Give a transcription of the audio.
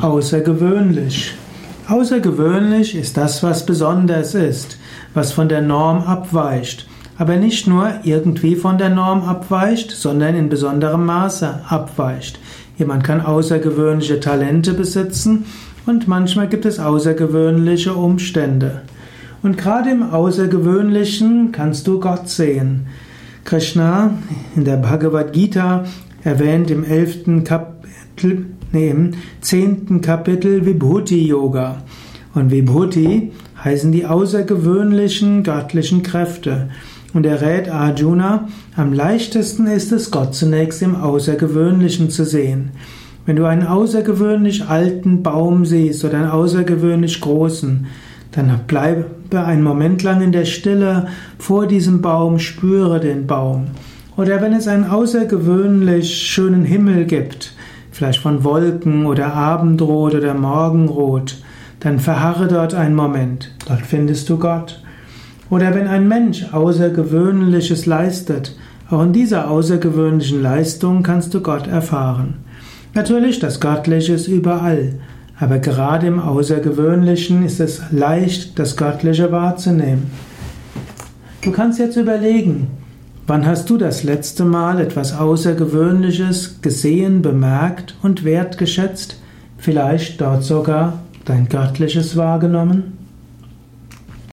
Außergewöhnlich. Außergewöhnlich ist das, was besonders ist, was von der Norm abweicht, aber nicht nur irgendwie von der Norm abweicht, sondern in besonderem Maße abweicht. Jemand kann außergewöhnliche Talente besitzen und manchmal gibt es außergewöhnliche Umstände. Und gerade im Außergewöhnlichen kannst du Gott sehen. Krishna in der Bhagavad Gita erwähnt im elften Kapitel nee, im zehnten Kapitel Vibhuti Yoga. Und Vibhuti heißen die außergewöhnlichen göttlichen Kräfte. Und er rät Arjuna, am leichtesten ist es, Gott zunächst im Außergewöhnlichen zu sehen. Wenn du einen außergewöhnlich alten Baum siehst oder einen außergewöhnlich großen, dann bleibe einen Moment lang in der Stille vor diesem Baum, spüre den Baum. Oder wenn es einen außergewöhnlich schönen Himmel gibt, vielleicht von Wolken oder Abendrot oder Morgenrot, dann verharre dort einen Moment, dort findest du Gott. Oder wenn ein Mensch Außergewöhnliches leistet, auch in dieser außergewöhnlichen Leistung kannst du Gott erfahren. Natürlich, das Göttliche ist überall, aber gerade im Außergewöhnlichen ist es leicht, das Göttliche wahrzunehmen. Du kannst jetzt überlegen, Wann hast du das letzte Mal etwas Außergewöhnliches gesehen, bemerkt und wertgeschätzt, vielleicht dort sogar dein Göttliches wahrgenommen?